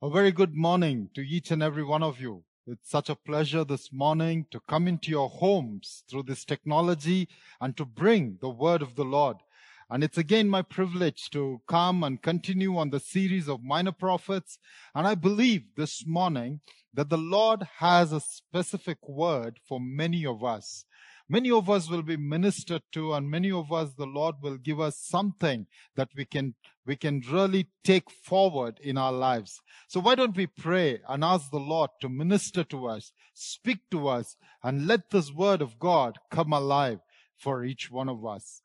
A very good morning to each and every one of you. It's such a pleasure this morning to come into your homes through this technology and to bring the word of the Lord. And it's again my privilege to come and continue on the series of minor prophets. And I believe this morning that the Lord has a specific word for many of us. Many of us will be ministered to and many of us, the Lord will give us something that we can, we can really take forward in our lives. So why don't we pray and ask the Lord to minister to us, speak to us, and let this word of God come alive for each one of us.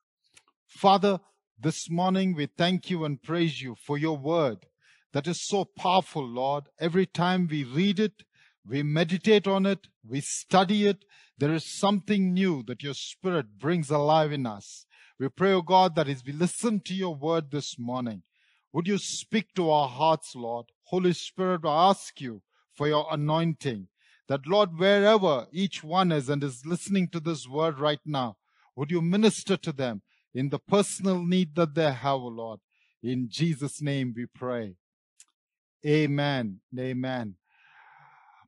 Father, this morning we thank you and praise you for your word that is so powerful, Lord. Every time we read it, we meditate on it, we study it, there is something new that your spirit brings alive in us. We pray, O oh God, that as we listen to your word this morning, would you speak to our hearts, Lord? Holy Spirit, I ask you for your anointing. That, Lord, wherever each one is and is listening to this word right now, would you minister to them in the personal need that they have, O Lord? In Jesus' name we pray. Amen. Amen.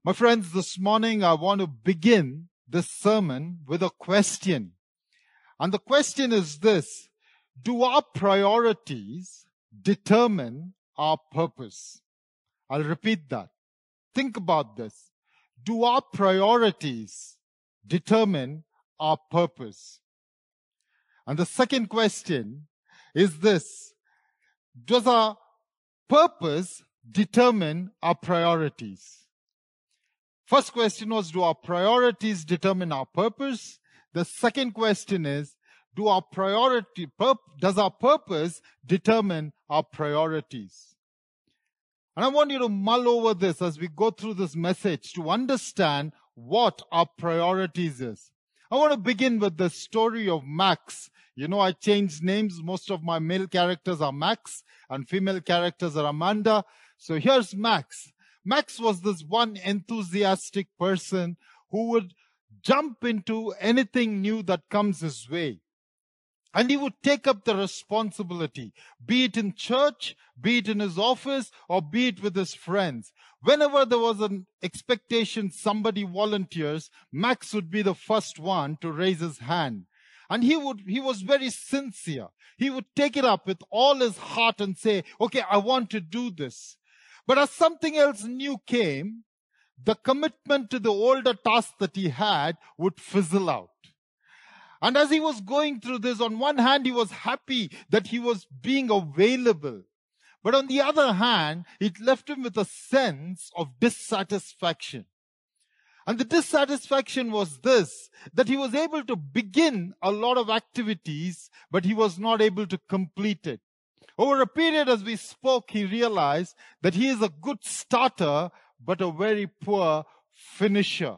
My friends, this morning I want to begin this sermon with a question. And the question is this Do our priorities determine our purpose? I'll repeat that. Think about this. Do our priorities determine our purpose? And the second question is this Does our purpose determine our priorities? First question was, do our priorities determine our purpose? The second question is, do our priority, does our purpose determine our priorities? And I want you to mull over this as we go through this message to understand what our priorities is. I want to begin with the story of Max. You know, I changed names. Most of my male characters are Max and female characters are Amanda. So here's Max. Max was this one enthusiastic person who would jump into anything new that comes his way. And he would take up the responsibility, be it in church, be it in his office, or be it with his friends. Whenever there was an expectation somebody volunteers, Max would be the first one to raise his hand. And he would, he was very sincere. He would take it up with all his heart and say, okay, I want to do this. But as something else new came, the commitment to the older task that he had would fizzle out. And as he was going through this, on one hand, he was happy that he was being available. But on the other hand, it left him with a sense of dissatisfaction. And the dissatisfaction was this, that he was able to begin a lot of activities, but he was not able to complete it. Over a period as we spoke, he realized that he is a good starter, but a very poor finisher.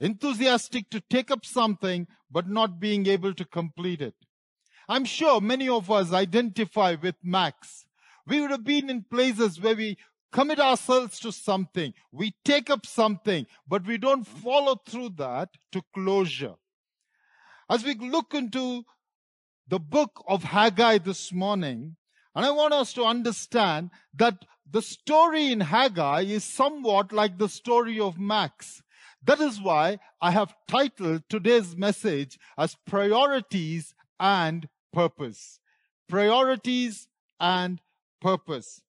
Enthusiastic to take up something, but not being able to complete it. I'm sure many of us identify with Max. We would have been in places where we commit ourselves to something. We take up something, but we don't follow through that to closure. As we look into the book of Haggai this morning, and I want us to understand that the story in Haggai is somewhat like the story of Max. That is why I have titled today's message as Priorities and Purpose. Priorities and Purpose.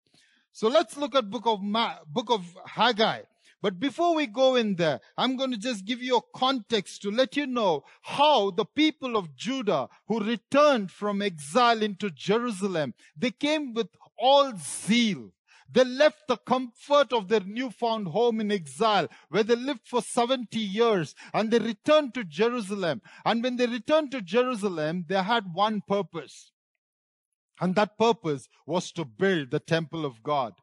So let's look at book of Ma- book of Haggai. But before we go in there, I'm going to just give you a context to let you know how the people of Judah who returned from exile into Jerusalem, they came with all zeal. They left the comfort of their newfound home in exile where they lived for 70 years and they returned to Jerusalem. And when they returned to Jerusalem, they had one purpose. And that purpose was to build the temple of God.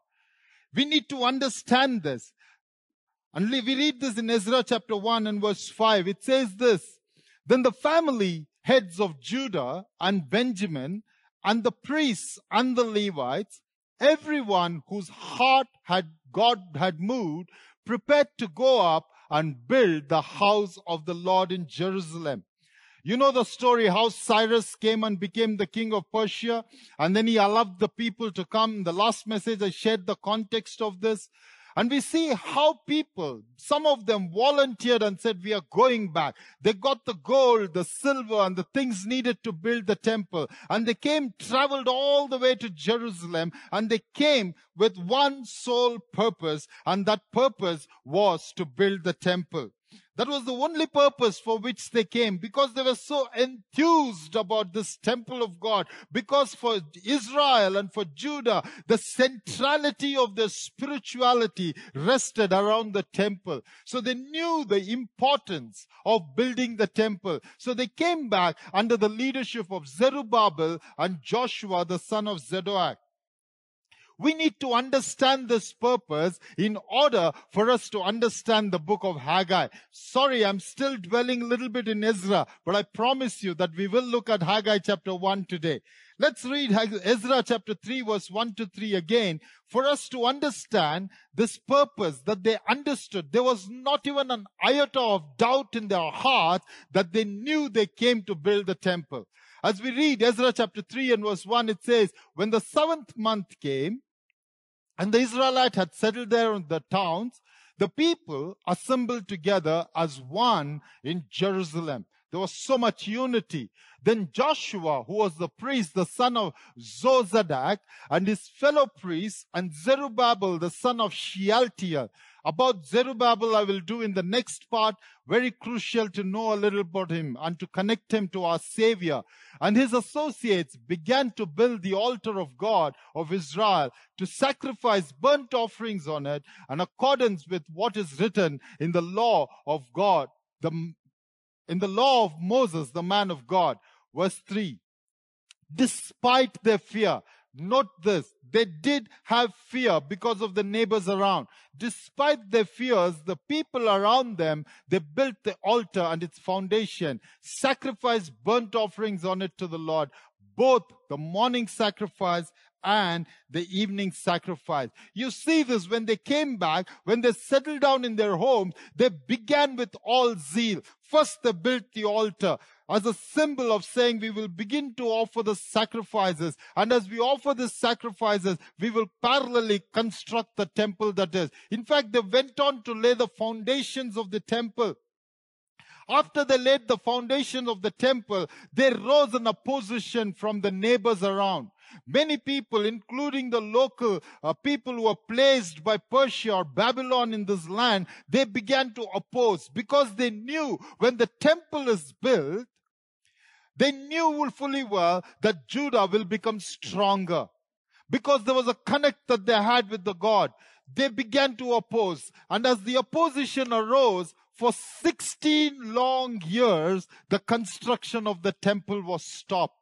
We need to understand this. And we read this in Ezra chapter 1 and verse 5. It says this, Then the family heads of Judah and Benjamin and the priests and the Levites, everyone whose heart had God had moved, prepared to go up and build the house of the Lord in Jerusalem. You know the story how Cyrus came and became the king of Persia and then he allowed the people to come. In the last message, I shared the context of this. And we see how people, some of them volunteered and said, we are going back. They got the gold, the silver, and the things needed to build the temple. And they came, traveled all the way to Jerusalem, and they came with one sole purpose, and that purpose was to build the temple. That was the only purpose for which they came because they were so enthused about this temple of God. Because for Israel and for Judah, the centrality of their spirituality rested around the temple. So they knew the importance of building the temple. So they came back under the leadership of Zerubbabel and Joshua, the son of Zedoak. We need to understand this purpose in order for us to understand the book of Haggai. Sorry, I'm still dwelling a little bit in Ezra, but I promise you that we will look at Haggai chapter 1 today. Let's read Ezra chapter 3 verse 1 to 3 again for us to understand this purpose that they understood. There was not even an iota of doubt in their heart that they knew they came to build the temple. As we read Ezra chapter 3 and verse 1, it says, when the seventh month came, and the Israelites had settled there in the towns. The people assembled together as one in Jerusalem. There was so much unity. Then Joshua, who was the priest, the son of Jozadak, and his fellow priests, and Zerubbabel, the son of Shealtiel, about Zerubbabel, I will do in the next part. Very crucial to know a little about him and to connect him to our Savior. And his associates began to build the altar of God of Israel to sacrifice burnt offerings on it in accordance with what is written in the law of God, the, in the law of Moses, the man of God. Verse 3. Despite their fear, Note this. They did have fear because of the neighbors around. Despite their fears, the people around them, they built the altar and its foundation, sacrificed burnt offerings on it to the Lord, both the morning sacrifice and the evening sacrifice. You see this when they came back, when they settled down in their homes, they began with all zeal. First, they built the altar as a symbol of saying we will begin to offer the sacrifices. And as we offer the sacrifices, we will parallelly construct the temple that is. In fact, they went on to lay the foundations of the temple. After they laid the foundation of the temple, there rose an opposition from the neighbors around. Many people, including the local uh, people who were placed by Persia or Babylon in this land, they began to oppose because they knew when the temple is built, they knew fully well that Judah will become stronger because there was a connect that they had with the God. They began to oppose. And as the opposition arose, for 16 long years, the construction of the temple was stopped.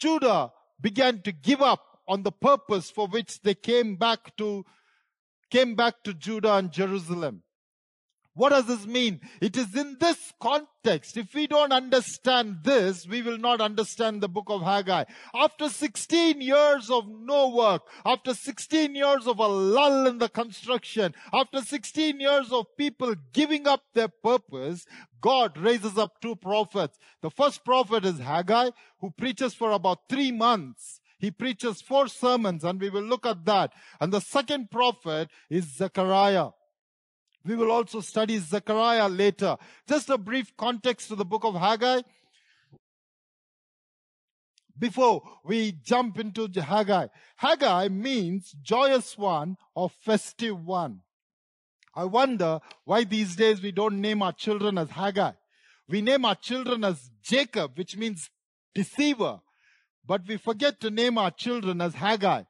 Judah began to give up on the purpose for which they came back to, came back to Judah and Jerusalem. What does this mean? It is in this context. If we don't understand this, we will not understand the book of Haggai. After 16 years of no work, after 16 years of a lull in the construction, after 16 years of people giving up their purpose, God raises up two prophets. The first prophet is Haggai, who preaches for about three months. He preaches four sermons and we will look at that. And the second prophet is Zechariah. We will also study Zechariah later. Just a brief context to the book of Haggai. Before we jump into Haggai, Haggai means joyous one or festive one. I wonder why these days we don't name our children as Haggai. We name our children as Jacob, which means deceiver. But we forget to name our children as Haggai.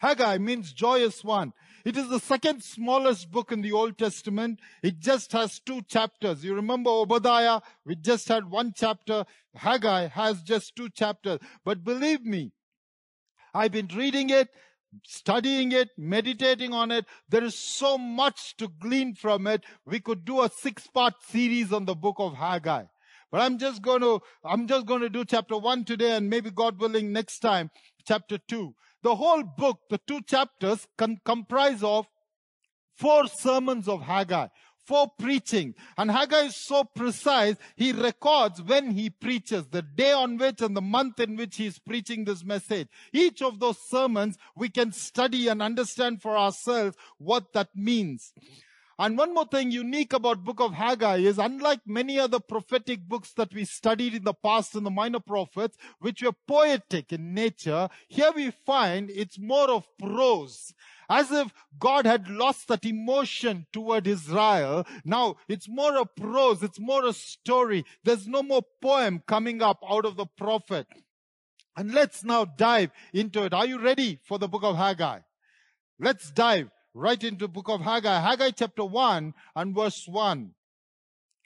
Haggai means joyous one. It is the second smallest book in the Old Testament. It just has two chapters. You remember Obadiah? We just had one chapter. Haggai has just two chapters. But believe me, I've been reading it, studying it, meditating on it. There is so much to glean from it. We could do a six part series on the book of Haggai. But I'm just going to, I'm just going to do chapter one today and maybe God willing next time, chapter two. The whole book, the two chapters, can comprise of four sermons of Haggai. four preaching. And Haggai is so precise, he records when he preaches, the day on which and the month in which he is preaching this message. Each of those sermons we can study and understand for ourselves what that means. And one more thing unique about book of Haggai is unlike many other prophetic books that we studied in the past in the minor prophets, which were poetic in nature, here we find it's more of prose. As if God had lost that emotion toward Israel. Now it's more a prose. It's more a story. There's no more poem coming up out of the prophet. And let's now dive into it. Are you ready for the book of Haggai? Let's dive right into the book of Haggai, Haggai chapter 1 and verse 1.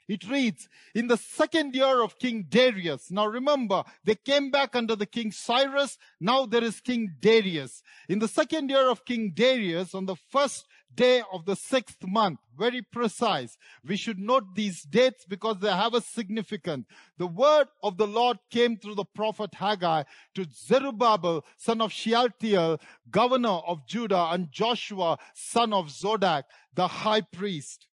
It reads, in the second year of King Darius. Now remember, they came back under the King Cyrus. Now there is King Darius. In the second year of King Darius, on the first day of the sixth month, very precise. We should note these dates because they have a significance. The word of the Lord came through the prophet Haggai to Zerubbabel, son of Shealtiel, governor of Judah, and Joshua, son of Zodak, the high priest.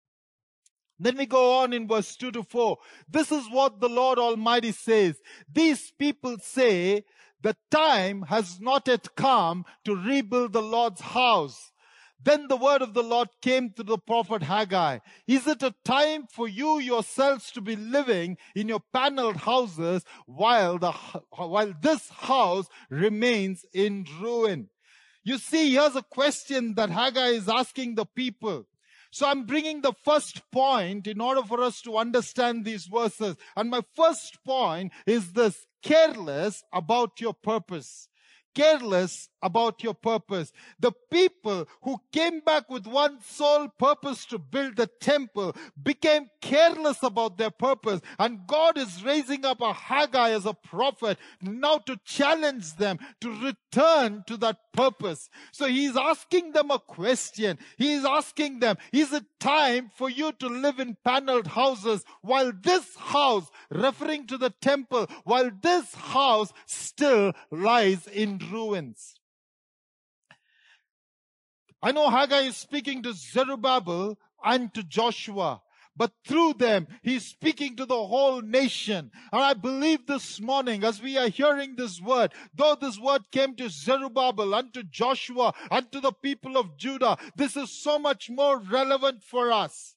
Then we go on in verse 2 to 4. This is what the Lord Almighty says. These people say the time has not yet come to rebuild the Lord's house. Then the word of the Lord came to the prophet Haggai. Is it a time for you yourselves to be living in your paneled houses while the, while this house remains in ruin? You see, here's a question that Haggai is asking the people. So I'm bringing the first point in order for us to understand these verses. And my first point is this careless about your purpose careless about your purpose. The people who came back with one sole purpose to build the temple became careless about their purpose. And God is raising up a Haggai as a prophet now to challenge them to return to that purpose. So he's asking them a question. He is asking them, is it time for you to live in paneled houses while this house, referring to the temple, while this house still lies in ruins. I know Haggai is speaking to Zerubbabel and to Joshua, but through them, he's speaking to the whole nation. And I believe this morning, as we are hearing this word, though this word came to Zerubbabel and to Joshua and to the people of Judah, this is so much more relevant for us.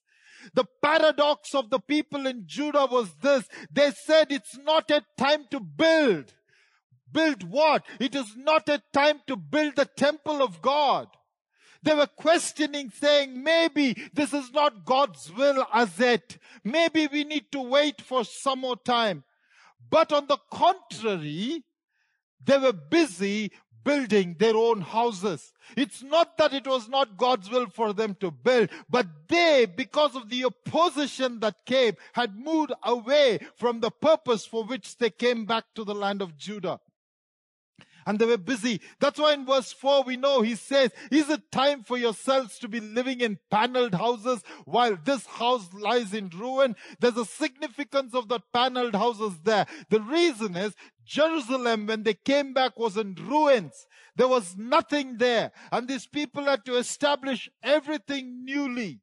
The paradox of the people in Judah was this. They said it's not a time to build. Build what? It is not a time to build the temple of God. They were questioning, saying, maybe this is not God's will as yet. Maybe we need to wait for some more time. But on the contrary, they were busy building their own houses. It's not that it was not God's will for them to build, but they, because of the opposition that came, had moved away from the purpose for which they came back to the land of Judah and they were busy. That's why in verse 4 we know he says, Is it time for yourselves to be living in paneled houses while this house lies in ruin? There's a significance of the paneled houses there. The reason is Jerusalem, when they came back, was in ruins. There was nothing there. And these people had to establish everything newly.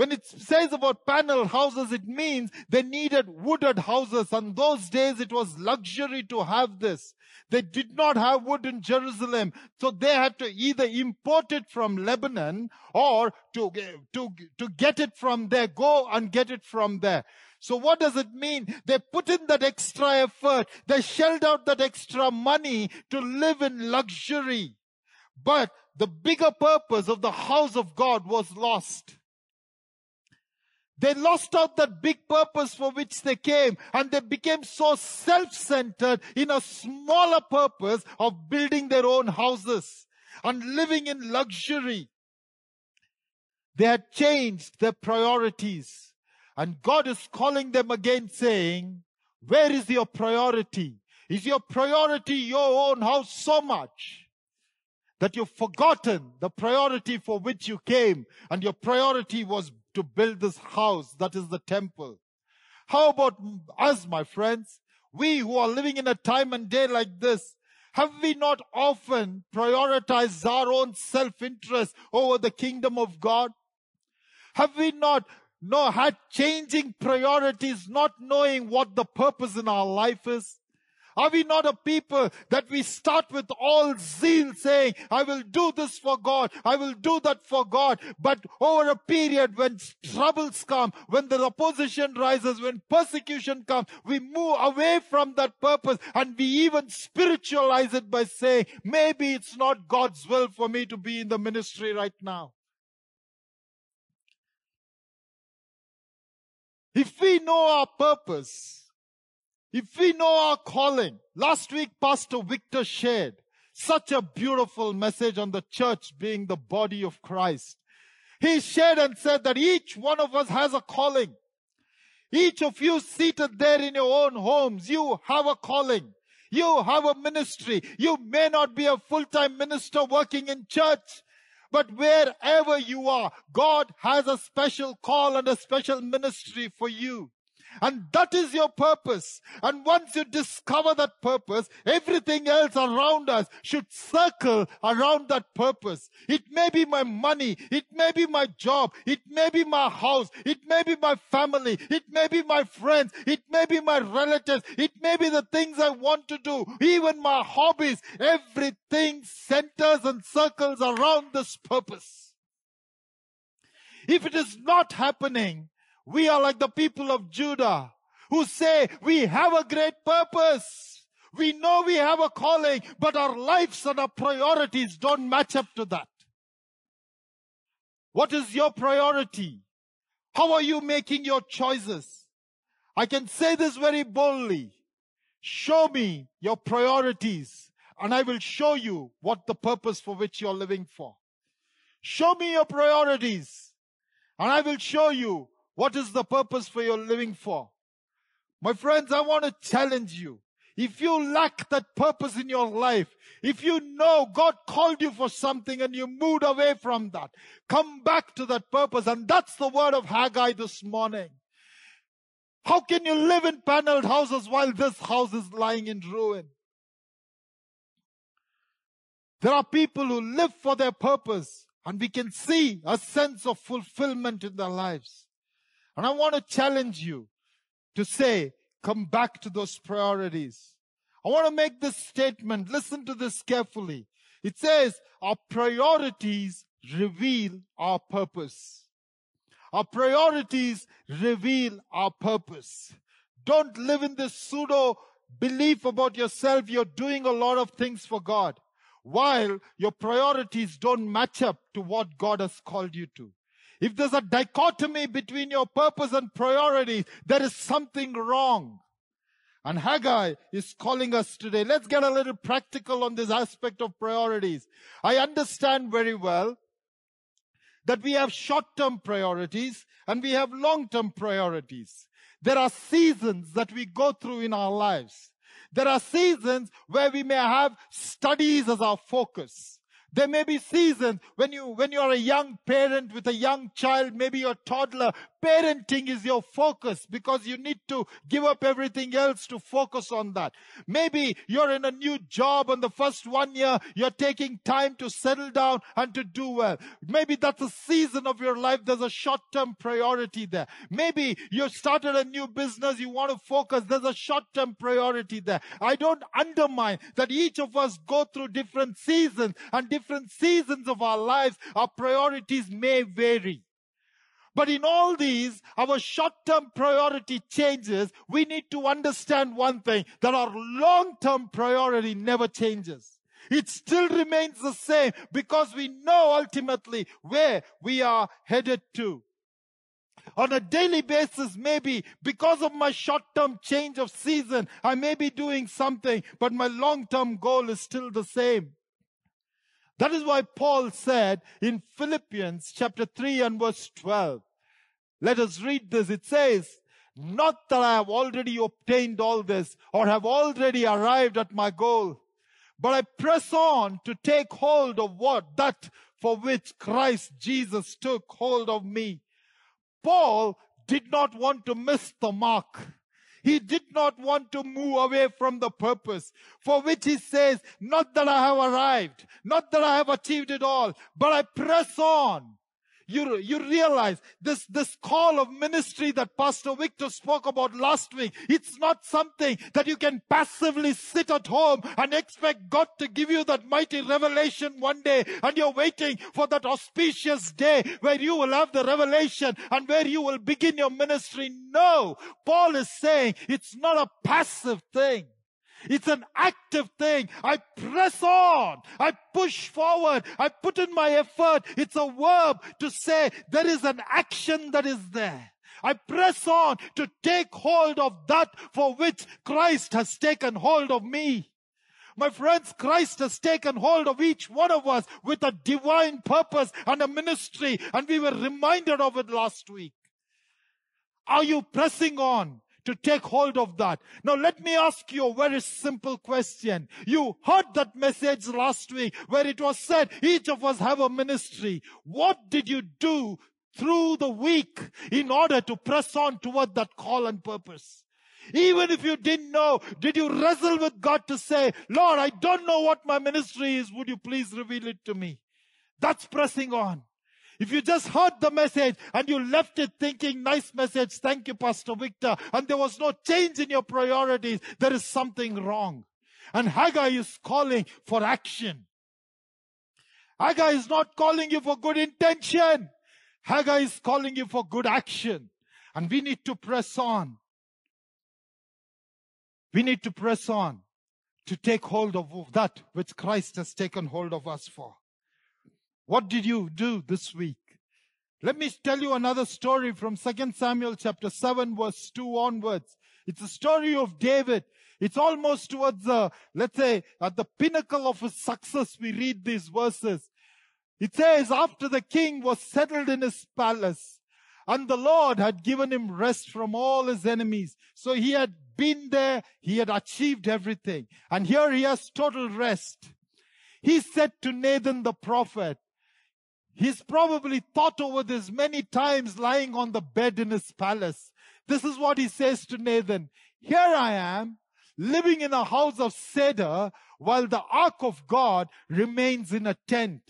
When it says about panel houses, it means they needed wooded houses. And those days it was luxury to have this. They did not have wood in Jerusalem. So they had to either import it from Lebanon or to, to, to get it from there, go and get it from there. So what does it mean? They put in that extra effort. They shelled out that extra money to live in luxury. But the bigger purpose of the house of God was lost. They lost out that big purpose for which they came and they became so self-centered in a smaller purpose of building their own houses and living in luxury. They had changed their priorities and God is calling them again saying, where is your priority? Is your priority your own house so much that you've forgotten the priority for which you came and your priority was to build this house that is the temple. How about us, my friends? We who are living in a time and day like this, have we not often prioritized our own self-interest over the kingdom of God? Have we not no, had changing priorities, not knowing what the purpose in our life is? Are we not a people that we start with all zeal saying, I will do this for God, I will do that for God, but over a period when troubles come, when the opposition rises, when persecution comes, we move away from that purpose and we even spiritualize it by saying, maybe it's not God's will for me to be in the ministry right now. If we know our purpose, if we know our calling, last week Pastor Victor shared such a beautiful message on the church being the body of Christ. He shared and said that each one of us has a calling. Each of you seated there in your own homes, you have a calling. You have a ministry. You may not be a full-time minister working in church, but wherever you are, God has a special call and a special ministry for you. And that is your purpose. And once you discover that purpose, everything else around us should circle around that purpose. It may be my money. It may be my job. It may be my house. It may be my family. It may be my friends. It may be my relatives. It may be the things I want to do. Even my hobbies. Everything centers and circles around this purpose. If it is not happening, we are like the people of Judah who say we have a great purpose. We know we have a calling, but our lives and our priorities don't match up to that. What is your priority? How are you making your choices? I can say this very boldly. Show me your priorities and I will show you what the purpose for which you're living for. Show me your priorities and I will show you what is the purpose for your living for? My friends, I want to challenge you. If you lack that purpose in your life, if you know God called you for something and you moved away from that, come back to that purpose. And that's the word of Haggai this morning. How can you live in paneled houses while this house is lying in ruin? There are people who live for their purpose and we can see a sense of fulfillment in their lives. And I want to challenge you to say, come back to those priorities. I want to make this statement. Listen to this carefully. It says, our priorities reveal our purpose. Our priorities reveal our purpose. Don't live in this pseudo belief about yourself. You're doing a lot of things for God while your priorities don't match up to what God has called you to. If there's a dichotomy between your purpose and priority, there is something wrong. And Haggai is calling us today. Let's get a little practical on this aspect of priorities. I understand very well that we have short-term priorities and we have long-term priorities. There are seasons that we go through in our lives. There are seasons where we may have studies as our focus. There may be seasons when you, when you are a young parent with a young child, maybe your toddler, parenting is your focus because you need to give up everything else to focus on that. Maybe you're in a new job and the first one year you're taking time to settle down and to do well. Maybe that's a season of your life. There's a short-term priority there. Maybe you've started a new business. You want to focus. There's a short-term priority there. I don't undermine that each of us go through different seasons and different seasons of our lives. Our priorities may vary. But in all these, our short-term priority changes. We need to understand one thing, that our long-term priority never changes. It still remains the same because we know ultimately where we are headed to. On a daily basis, maybe because of my short-term change of season, I may be doing something, but my long-term goal is still the same. That is why Paul said in Philippians chapter 3 and verse 12, let us read this. It says, not that I have already obtained all this or have already arrived at my goal, but I press on to take hold of what that for which Christ Jesus took hold of me. Paul did not want to miss the mark. He did not want to move away from the purpose for which he says, not that I have arrived, not that I have achieved it all, but I press on you, you realize this, this call of ministry that Pastor Victor spoke about last week, it's not something that you can passively sit at home and expect God to give you that mighty revelation one day and you're waiting for that auspicious day where you will have the revelation and where you will begin your ministry. No, Paul is saying it's not a passive thing. It's an active thing. I press on. I push forward. I put in my effort. It's a verb to say there is an action that is there. I press on to take hold of that for which Christ has taken hold of me. My friends, Christ has taken hold of each one of us with a divine purpose and a ministry, and we were reminded of it last week. Are you pressing on? To take hold of that. Now let me ask you a very simple question. You heard that message last week where it was said each of us have a ministry. What did you do through the week in order to press on toward that call and purpose? Even if you didn't know, did you wrestle with God to say, Lord, I don't know what my ministry is. Would you please reveal it to me? That's pressing on. If you just heard the message and you left it thinking, nice message, thank you, Pastor Victor, and there was no change in your priorities, there is something wrong. And Haggai is calling for action. Haggai is not calling you for good intention. Haggai is calling you for good action. And we need to press on. We need to press on to take hold of that which Christ has taken hold of us for. What did you do this week? Let me tell you another story from 2 Samuel chapter 7 verse 2 onwards. It's a story of David. It's almost towards the, let's say, at the pinnacle of his success, we read these verses. It says, after the king was settled in his palace, and the Lord had given him rest from all his enemies. So he had been there, he had achieved everything. And here he has total rest. He said to Nathan the prophet, He's probably thought over this many times lying on the bed in his palace. This is what he says to Nathan. Here I am living in a house of cedar while the ark of God remains in a tent.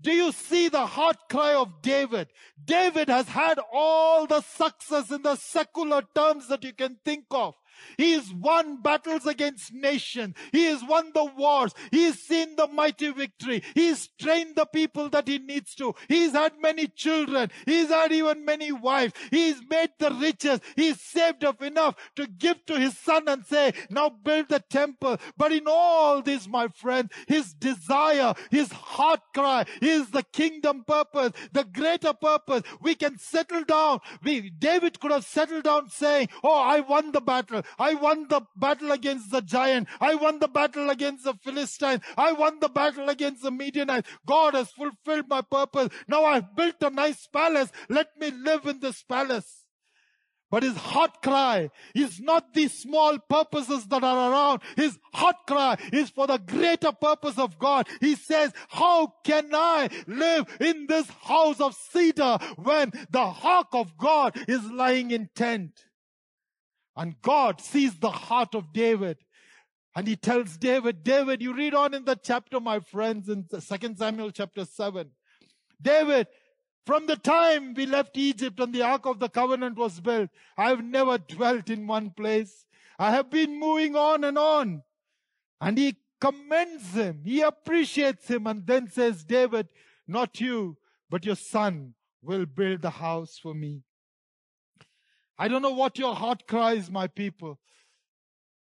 Do you see the heart cry of David? David has had all the success in the secular terms that you can think of. He has won battles against nations. He has won the wars. He has seen the mighty victory. He has trained the people that he needs to. He's had many children. He's had even many wives. He's made the riches. He's saved up enough to give to his son and say, now build the temple. But in all this, my friend, his desire, his heart cry is the kingdom purpose, the greater purpose. We can settle down. We, David could have settled down saying, Oh, I won the battle. I won the battle against the giant. I won the battle against the Philistines. I won the battle against the Midianites. God has fulfilled my purpose. Now I've built a nice palace. Let me live in this palace. But his heart cry is not the small purposes that are around. His heart cry is for the greater purpose of God. He says, how can I live in this house of cedar when the ark of God is lying in tent? And God sees the heart of David. And he tells David, David, you read on in the chapter, my friends, in 2 Samuel chapter 7. David, from the time we left Egypt and the Ark of the Covenant was built, I have never dwelt in one place. I have been moving on and on. And he commends him. He appreciates him and then says, David, not you, but your son will build the house for me. I don't know what your heart cries, my people.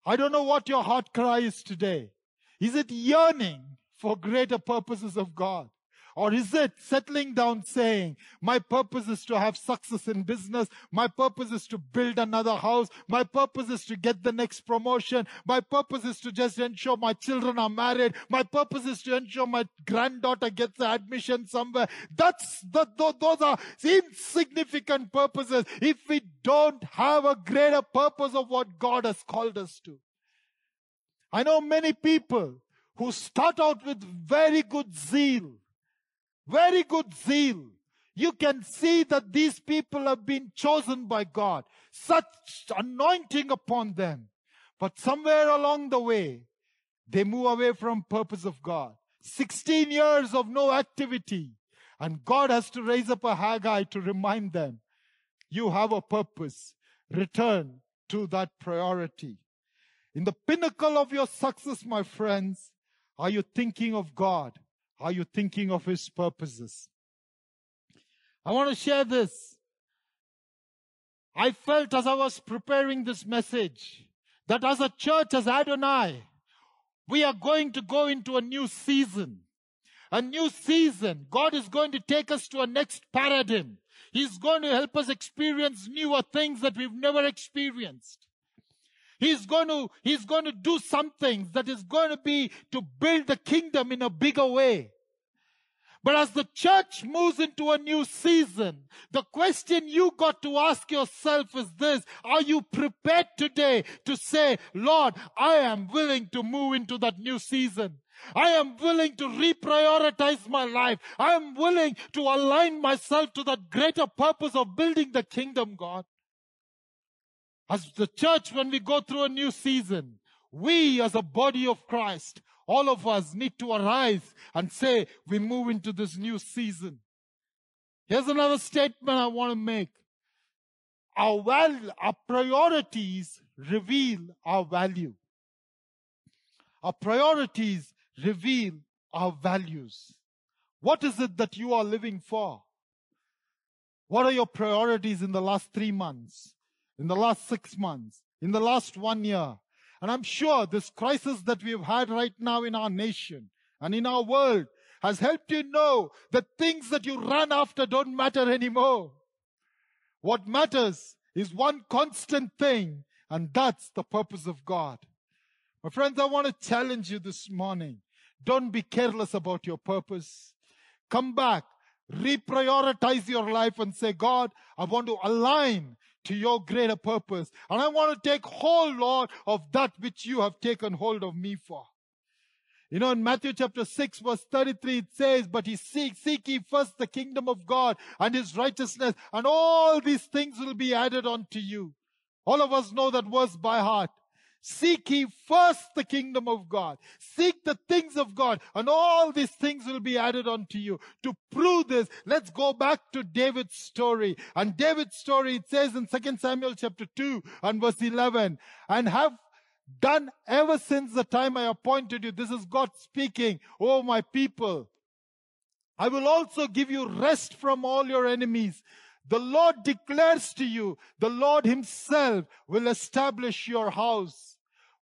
I don't know what your heart cries today. Is it yearning for greater purposes of God? Or is it settling down saying, my purpose is to have success in business. My purpose is to build another house. My purpose is to get the next promotion. My purpose is to just ensure my children are married. My purpose is to ensure my granddaughter gets admission somewhere. That's, the, those are insignificant purposes if we don't have a greater purpose of what God has called us to. I know many people who start out with very good zeal very good zeal. You can see that these people have been chosen by God. Such anointing upon them. But somewhere along the way, they move away from purpose of God. 16 years of no activity. And God has to raise up a Haggai to remind them, you have a purpose. Return to that priority. In the pinnacle of your success, my friends, are you thinking of God? Are you thinking of His purposes? I want to share this. I felt as I was preparing this message that as a church, as Adonai, we are going to go into a new season. A new season. God is going to take us to a next paradigm. He's going to help us experience newer things that we've never experienced. He's going to, he's going to do something that is going to be to build the kingdom in a bigger way. But as the church moves into a new season, the question you got to ask yourself is this. Are you prepared today to say, Lord, I am willing to move into that new season? I am willing to reprioritize my life. I am willing to align myself to that greater purpose of building the kingdom, God. As the church, when we go through a new season, we as a body of Christ, all of us need to arise and say, we move into this new season. Here's another statement I want to make. Our, val- our priorities reveal our value. Our priorities reveal our values. What is it that you are living for? What are your priorities in the last three months? In the last six months? In the last one year? And I'm sure this crisis that we've had right now in our nation and in our world has helped you know that things that you run after don't matter anymore. What matters is one constant thing, and that's the purpose of God. My friends, I want to challenge you this morning. Don't be careless about your purpose. Come back, reprioritize your life and say, God, I want to align to your greater purpose. And I want to take hold, Lord, of that which you have taken hold of me for. You know, in Matthew chapter 6 verse 33, it says, but he seek, seek ye first the kingdom of God and his righteousness and all these things will be added unto you. All of us know that verse by heart. Seek ye first the kingdom of God. Seek the things of God and all these things will be added unto you. To prove this, let's go back to David's story. And David's story, it says in 2 Samuel chapter 2 and verse 11, and have done ever since the time I appointed you. This is God speaking. Oh, my people. I will also give you rest from all your enemies. The Lord declares to you, the Lord himself will establish your house.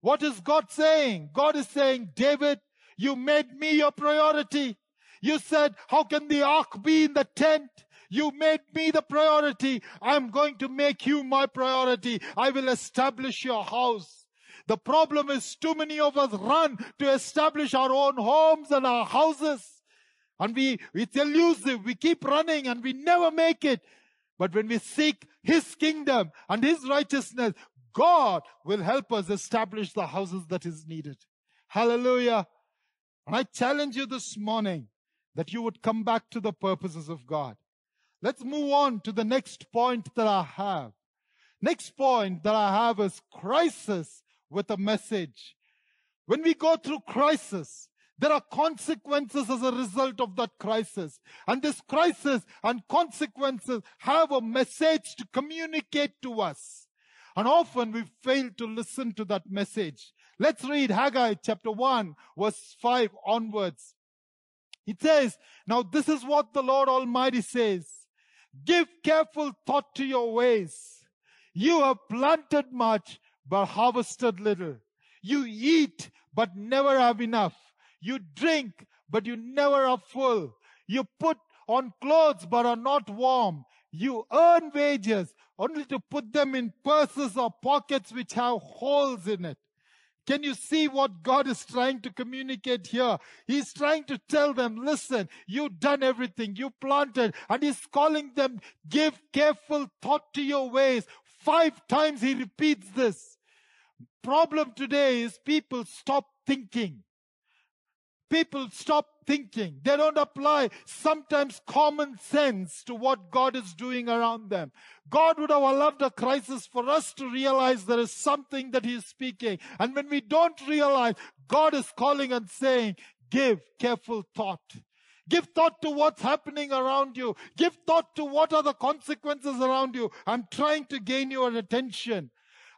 What is God saying? God is saying, David, you made me your priority. You said, how can the ark be in the tent? You made me the priority. I'm going to make you my priority. I will establish your house. The problem is too many of us run to establish our own homes and our houses. And we, it's elusive. We keep running and we never make it. But when we seek His kingdom and His righteousness, God will help us establish the houses that is needed. Hallelujah. And I challenge you this morning that you would come back to the purposes of God. Let's move on to the next point that I have. Next point that I have is crisis with a message. When we go through crisis, there are consequences as a result of that crisis. And this crisis and consequences have a message to communicate to us. And often we fail to listen to that message. Let's read Haggai chapter 1 verse 5 onwards. It says, Now this is what the Lord Almighty says. Give careful thought to your ways. You have planted much, but harvested little. You eat, but never have enough. You drink, but you never are full. You put on clothes, but are not warm. You earn wages, only to put them in purses or pockets which have holes in it. Can you see what God is trying to communicate here? He's trying to tell them, listen, you've done everything, you planted, and He's calling them, give careful thought to your ways. Five times He repeats this. Problem today is people stop thinking. People stop thinking. They don't apply sometimes common sense to what God is doing around them. God would have allowed a crisis for us to realize there is something that He is speaking. And when we don't realize, God is calling and saying, give careful thought. Give thought to what's happening around you. Give thought to what are the consequences around you. I'm trying to gain your attention.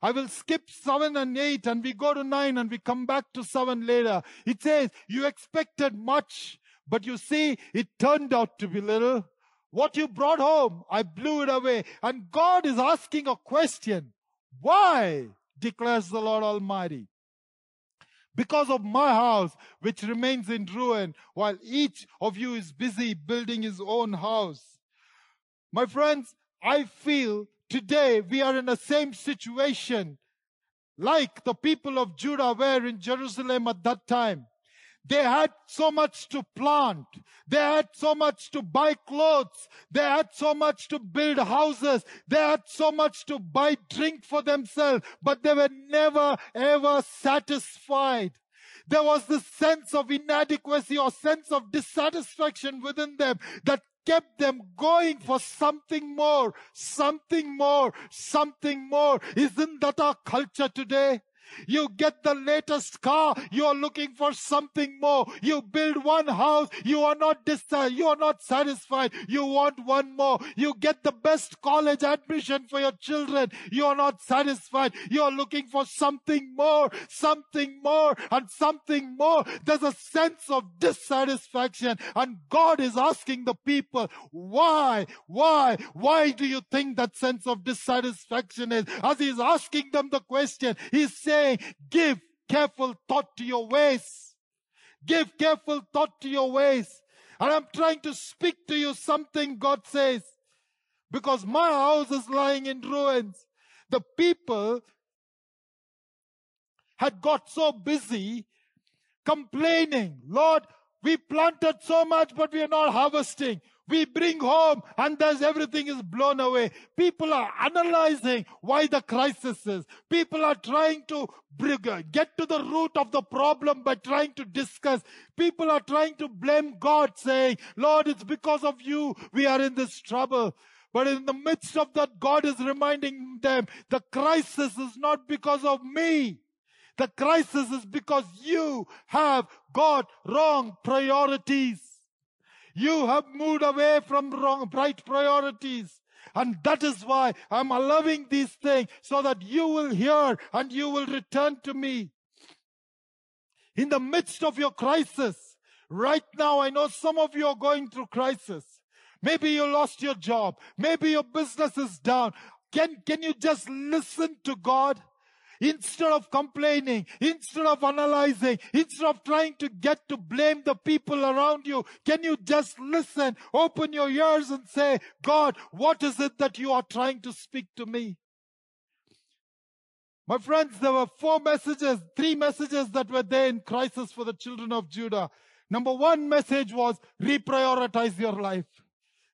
I will skip seven and eight and we go to nine and we come back to seven later. It says, you expected much, but you see, it turned out to be little. What you brought home, I blew it away. And God is asking a question. Why? declares the Lord Almighty. Because of my house, which remains in ruin, while each of you is busy building his own house. My friends, I feel today we are in the same situation like the people of Judah were in Jerusalem at that time. They had so much to plant. They had so much to buy clothes. They had so much to build houses. They had so much to buy drink for themselves, but they were never ever satisfied. There was this sense of inadequacy or sense of dissatisfaction within them that kept them going for something more, something more, something more. Isn't that our culture today? You get the latest car, you are looking for something more. You build one house, you are not dis- you are not satisfied. You want one more. You get the best college admission for your children, you are not satisfied. You are looking for something more, something more, and something more. There's a sense of dissatisfaction, and God is asking the people, why, why, why do you think that sense of dissatisfaction is? As He's asking them the question, He's saying, saying, give careful thought to your ways. Give careful thought to your ways. And I'm trying to speak to you something God says. Because my house is lying in ruins. The people had got so busy complaining, Lord, we planted so much, but we are not harvesting. We bring home and there's everything is blown away. People are analyzing why the crisis is. People are trying to get to the root of the problem by trying to discuss. People are trying to blame God saying, Lord, it's because of you we are in this trouble. But in the midst of that, God is reminding them the crisis is not because of me. The crisis is because you have got wrong priorities. You have moved away from wrong, right priorities. And that is why I'm allowing these things so that you will hear and you will return to me. In the midst of your crisis, right now, I know some of you are going through crisis. Maybe you lost your job. Maybe your business is down. Can, can you just listen to God? Instead of complaining, instead of analyzing, instead of trying to get to blame the people around you, can you just listen, open your ears and say, God, what is it that you are trying to speak to me? My friends, there were four messages, three messages that were there in crisis for the children of Judah. Number one message was reprioritize your life.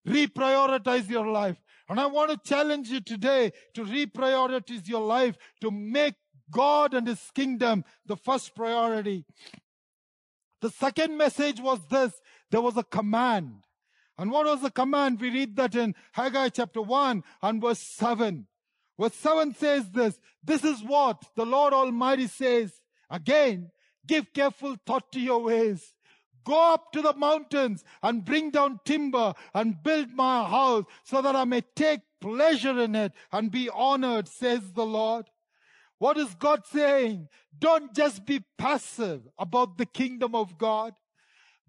Reprioritize your life. And I want to challenge you today to reprioritize your life, to make God and His kingdom the first priority. The second message was this. There was a command. And what was the command? We read that in Haggai chapter 1 and verse 7. Verse 7 says this. This is what the Lord Almighty says. Again, give careful thought to your ways. Go up to the mountains and bring down timber and build my house so that I may take pleasure in it and be honored, says the Lord. What is God saying? Don't just be passive about the kingdom of God.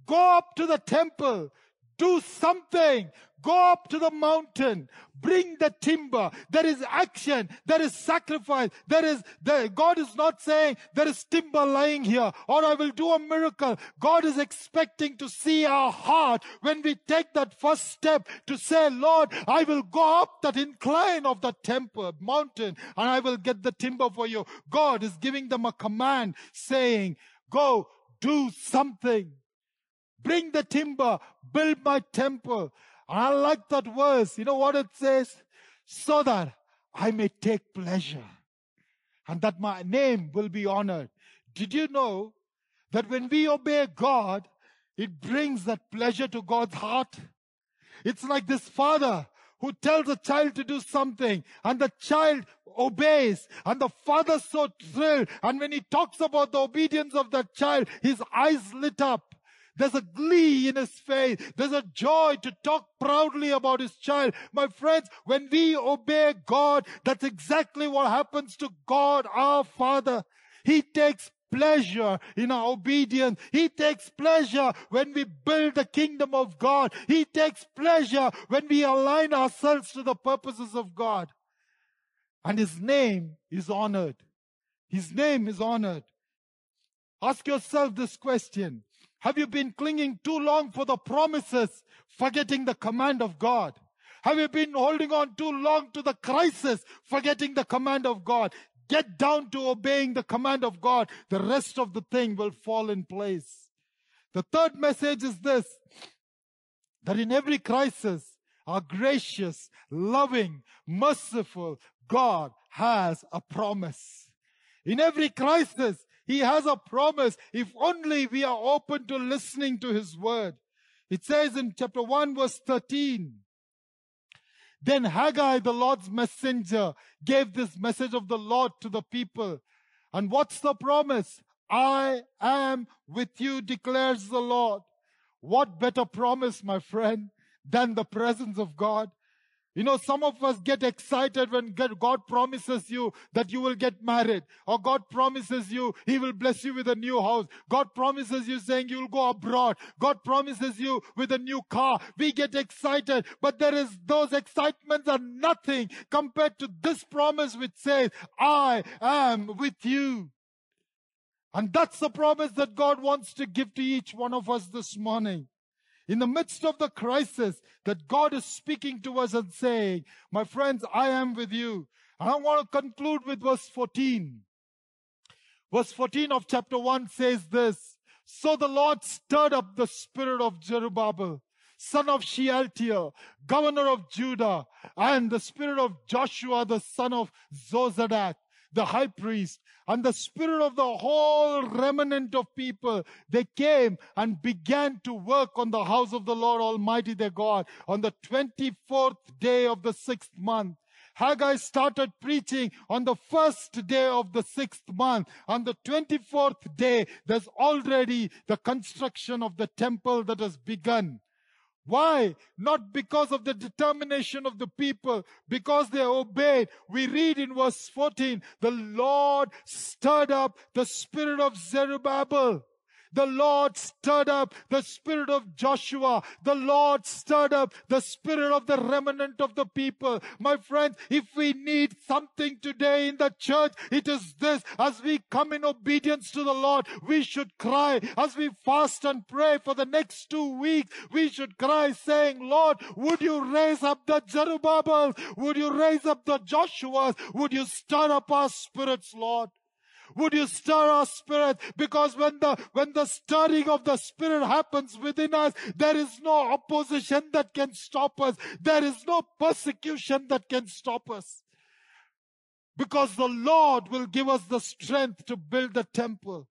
Go up to the temple. Do something. Go up to the mountain. Bring the timber. There is action. There is sacrifice. There is, there, God is not saying there is timber lying here or I will do a miracle. God is expecting to see our heart when we take that first step to say, Lord, I will go up that incline of the temple, mountain, and I will get the timber for you. God is giving them a command saying, go do something. Bring the timber, build my temple. I like that verse. You know what it says? So that I may take pleasure and that my name will be honored. Did you know that when we obey God, it brings that pleasure to God's heart? It's like this father who tells a child to do something and the child obeys and the father's so thrilled. And when he talks about the obedience of that child, his eyes lit up. There's a glee in his face. There's a joy to talk proudly about his child. My friends, when we obey God, that's exactly what happens to God, our Father. He takes pleasure in our obedience. He takes pleasure when we build the kingdom of God. He takes pleasure when we align ourselves to the purposes of God. And His name is honored. His name is honored. Ask yourself this question. Have you been clinging too long for the promises, forgetting the command of God? Have you been holding on too long to the crisis, forgetting the command of God? Get down to obeying the command of God. The rest of the thing will fall in place. The third message is this that in every crisis, our gracious, loving, merciful God has a promise. In every crisis, He has a promise if only we are open to listening to His word. It says in chapter 1 verse 13, then Haggai, the Lord's messenger, gave this message of the Lord to the people. And what's the promise? I am with you, declares the Lord. What better promise, my friend, than the presence of God? You know, some of us get excited when God promises you that you will get married, or God promises you He will bless you with a new house. God promises you saying you will go abroad. God promises you with a new car. We get excited, but there is those excitements are nothing compared to this promise which says, I am with you. And that's the promise that God wants to give to each one of us this morning in the midst of the crisis that God is speaking to us and saying, My friends, I am with you. And I want to conclude with verse 14. Verse 14 of chapter 1 says this So the Lord stirred up the spirit of Zerubbabel, son of Shealtiel, governor of Judah, and the spirit of Joshua, the son of Jozadak, the high priest, and the spirit of the whole remnant of people. They came and began to work on the house of the Lord Almighty their God on the 24th day of the sixth month. Haggai started preaching on the first day of the sixth month. On the 24th day, there's already the construction of the temple that has begun. Why? Not because of the determination of the people, because they obeyed. We read in verse 14, the Lord stirred up the spirit of Zerubbabel the Lord stirred up the spirit of Joshua. The Lord stirred up the spirit of the remnant of the people. My friends, if we need something today in the church, it is this. As we come in obedience to the Lord, we should cry. As we fast and pray for the next two weeks, we should cry saying, Lord, would you raise up the Zerubbabel? Would you raise up the Joshuas? Would you stir up our spirits, Lord? Would you stir our spirit? Because when the, when the stirring of the spirit happens within us, there is no opposition that can stop us. There is no persecution that can stop us. Because the Lord will give us the strength to build the temple.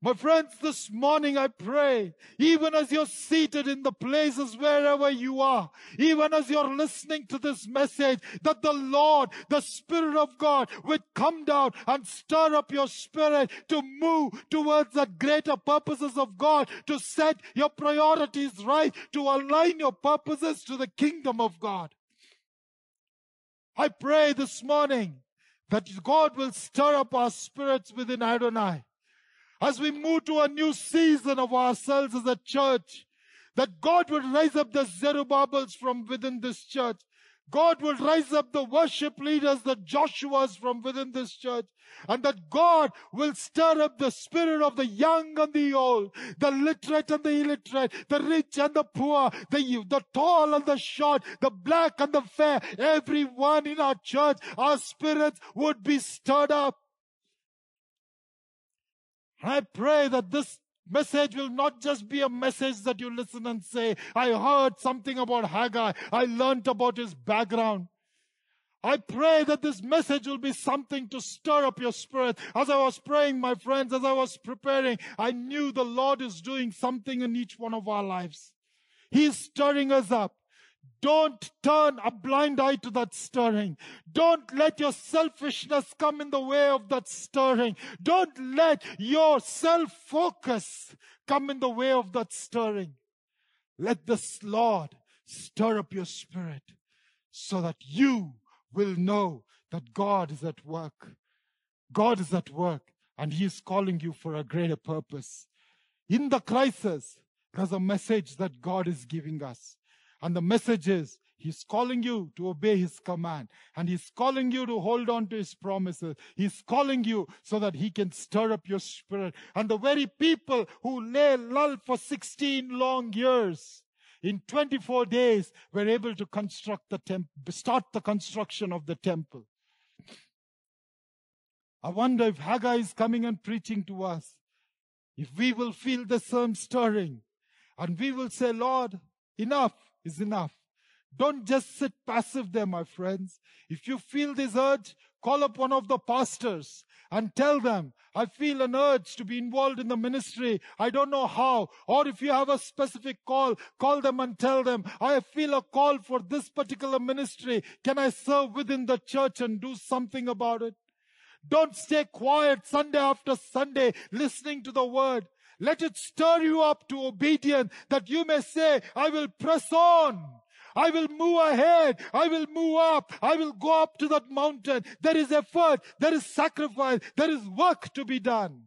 My friends, this morning I pray, even as you're seated in the places wherever you are, even as you're listening to this message, that the Lord, the Spirit of God, would come down and stir up your spirit to move towards the greater purposes of God, to set your priorities right, to align your purposes to the kingdom of God. I pray this morning that God will stir up our spirits within Adonai as we move to a new season of ourselves as a church, that God will raise up the Zerubbabels from within this church. God will raise up the worship leaders, the Joshuas from within this church. And that God will stir up the spirit of the young and the old, the literate and the illiterate, the rich and the poor, the, the tall and the short, the black and the fair. Everyone in our church, our spirits would be stirred up. I pray that this message will not just be a message that you listen and say, I heard something about Haggai. I learned about his background. I pray that this message will be something to stir up your spirit. As I was praying, my friends, as I was preparing, I knew the Lord is doing something in each one of our lives. He's stirring us up. Don't turn a blind eye to that stirring. Don't let your selfishness come in the way of that stirring. Don't let your self focus come in the way of that stirring. Let this Lord stir up your spirit so that you will know that God is at work. God is at work and He is calling you for a greater purpose. In the crisis, there's a message that God is giving us. And the message is He's calling you to obey His command. And He's calling you to hold on to His promises. He's calling you so that He can stir up your spirit. And the very people who lay lull for 16 long years, in 24 days, were able to construct the temple, start the construction of the temple. I wonder if Haggai is coming and preaching to us. If we will feel the same stirring and we will say, Lord, enough is enough. Don't just sit passive there, my friends. If you feel this urge, call up one of the pastors and tell them, I feel an urge to be involved in the ministry. I don't know how. Or if you have a specific call, call them and tell them, I feel a call for this particular ministry. Can I serve within the church and do something about it? Don't stay quiet Sunday after Sunday listening to the word. Let it stir you up to obedience that you may say, I will press on. I will move ahead. I will move up. I will go up to that mountain. There is effort. There is sacrifice. There is work to be done.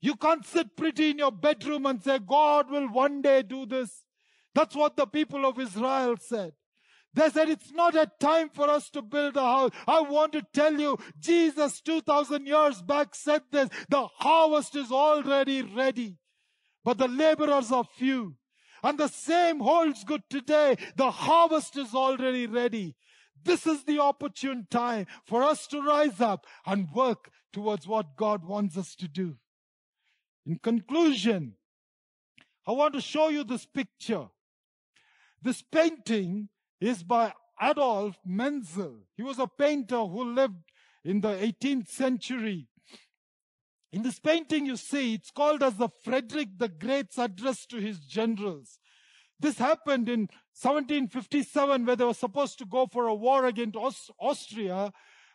You can't sit pretty in your bedroom and say, God will one day do this. That's what the people of Israel said. They said it's not a time for us to build a house. I want to tell you, Jesus 2000 years back said this. The harvest is already ready, but the laborers are few. And the same holds good today. The harvest is already ready. This is the opportune time for us to rise up and work towards what God wants us to do. In conclusion, I want to show you this picture. This painting is by Adolf Menzel. He was a painter who lived in the 18th century. In this painting, you see, it's called as the Frederick the Great's address to his generals. This happened in 1757, where they were supposed to go for a war against Austria.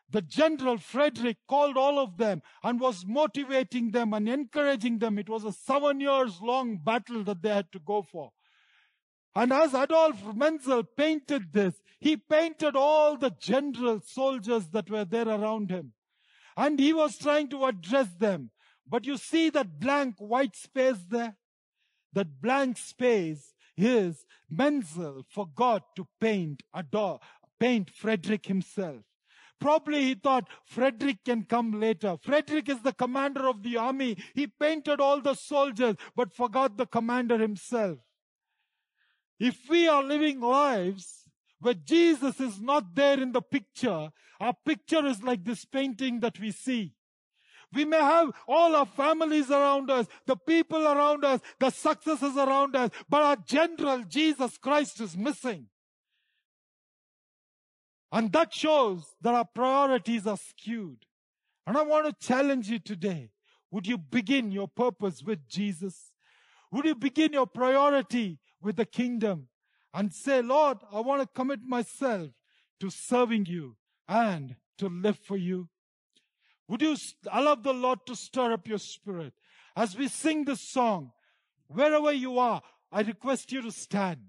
The general Frederick called all of them and was motivating them and encouraging them. It was a seven years long battle that they had to go for. And as Adolf Menzel painted this, he painted all the general soldiers that were there around him. And he was trying to address them. But you see that blank white space there? That blank space is Menzel forgot to paint Adolf, paint Frederick himself. Probably he thought Frederick can come later. Frederick is the commander of the army. He painted all the soldiers, but forgot the commander himself. If we are living lives where Jesus is not there in the picture, our picture is like this painting that we see. We may have all our families around us, the people around us, the successes around us, but our general Jesus Christ is missing. And that shows that our priorities are skewed. And I want to challenge you today. Would you begin your purpose with Jesus? Would you begin your priority with the kingdom and say, Lord, I want to commit myself to serving you and to live for you. Would you allow the Lord to stir up your spirit? As we sing this song, wherever you are, I request you to stand.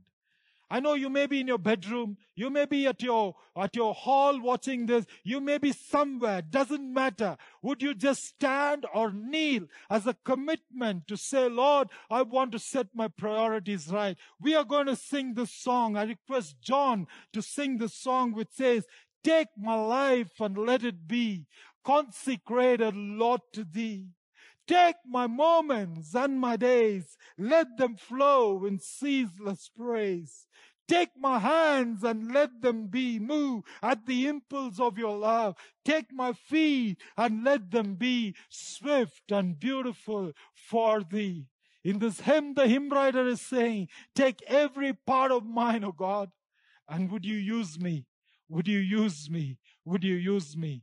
I know you may be in your bedroom. You may be at your, at your hall watching this. You may be somewhere. Doesn't matter. Would you just stand or kneel as a commitment to say, Lord, I want to set my priorities right. We are going to sing this song. I request John to sing the song which says, take my life and let it be consecrated, Lord, to thee. Take my moments and my days, let them flow in ceaseless praise. Take my hands and let them be moved at the impulse of your love. Take my feet and let them be swift and beautiful for thee. In this hymn, the hymn writer is saying, take every part of mine, O God, and would you use me? Would you use me? Would you use me?